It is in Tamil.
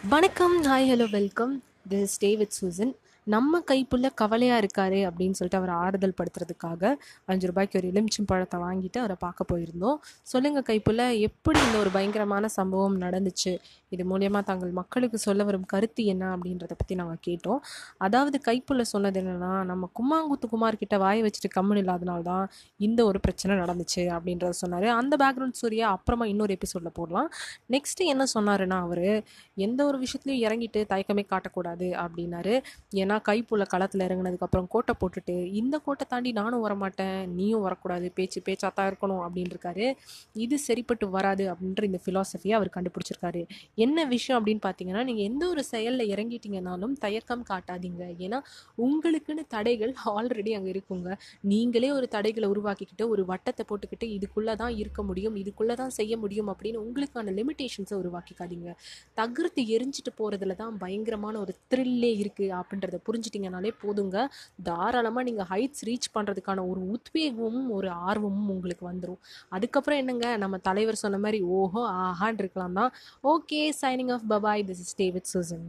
வணக்கம் hi hello welcome this stay with Susan நம்ம கைப்புள்ள கவலையாக இருக்காரு அப்படின்னு சொல்லிட்டு அவரை ஆறுதல் படுத்துறதுக்காக அஞ்சு ரூபாய்க்கு ஒரு எலுமிச்சம் பழத்தை வாங்கிட்டு அவரை பார்க்க போயிருந்தோம். சொல்லுங்கள் கைப்புள்ள எப்படி இந்த ஒரு பயங்கரமான சம்பவம் நடந்துச்சு? இது மூலயமா தாங்கள் மக்களுக்கு சொல்ல வரும் கருத்து என்ன அப்படின்றத பற்றி நாங்கள் கேட்டோம். அதாவது கைப்புள்ள சொன்னது என்னென்னா நம்ம கும்மாங்குத்து குமார் கிட்ட வாயை வச்சுட்டு கம்முன்னு இல்லாதனால தான் இந்த ஒரு பிரச்சனை நடந்துச்சு அப்படின்றத சொன்னார். அந்த பேக்ரவுண்ட் ஸ்டோரியை அப்புறமா இன்னொரு எபிசோடில் போடலாம். நெக்ஸ்ட்டு என்ன சொன்னாருன்னா அவர் எந்த ஒரு விஷயத்துலையும் இறங்கிட்டு தயக்கமே காட்டக்கூடாது அப்படின்னாரு. ஏன்னா கைப்புள்ள களத்தில் இறங்கினதுக்கப்புறம் கோட்டை போட்டுட்டு இந்த கோட்டை தாண்டி நானும் வரமாட்டேன் நீயும் வரக்கூடாது பேச்சு பேச்சாக தான் இருக்கணும் அப்படின்னு இருக்காரு இது சரிப்பட்டு வராது அப்படின்ற இந்த ஃபிலாசபியை அவர் கண்டுபிடிச்சிருக்காரு. என்ன விஷயம் அப்படின்னு பார்த்தீங்கன்னா நீங்கள் எந்த ஒரு செயலில் இறங்கிட்டீங்கனாலும் தயக்கம் காட்டாதீங்க. ஏன்னா உங்களுக்குன்னு தடைகள் ஆல்ரெடி அங்கே இருக்குங்க. நீங்களே ஒரு தடைகளை உருவாக்கிக்கிட்டு ஒரு வட்டத்தை போட்டுக்கிட்டு இதுக்குள்ளே தான் இருக்க முடியும் இதுக்குள்ளே தான் செய்ய முடியும் அப்படின்னு உங்களுக்கான லிமிட்டேஷன்ஸை உருவாக்கிக்காதீங்க. தகர்த்து எரிஞ்சிட்டு போகிறதுல தான் பயங்கரமான ஒரு த்ரில்லே இருக்குது அப்படின்றத புரிஞ்சிட்டிங்கனாலே போதுங்க. தாராளமாக நீங்கள் ஹைட்ஸ் ரீச் பண்ணுறதுக்கான ஒரு உத்வேகமும் ஒரு ஆர்வமும் உங்களுக்கு வந்துடும் அதுக்கப்புறம் என்னங்க? நம்ம தலைவர் சொன்ன மாதிரி ஓஹோ ஆஹான் இருக்கலாம் தான். Okay signing off bye bye this is David Susan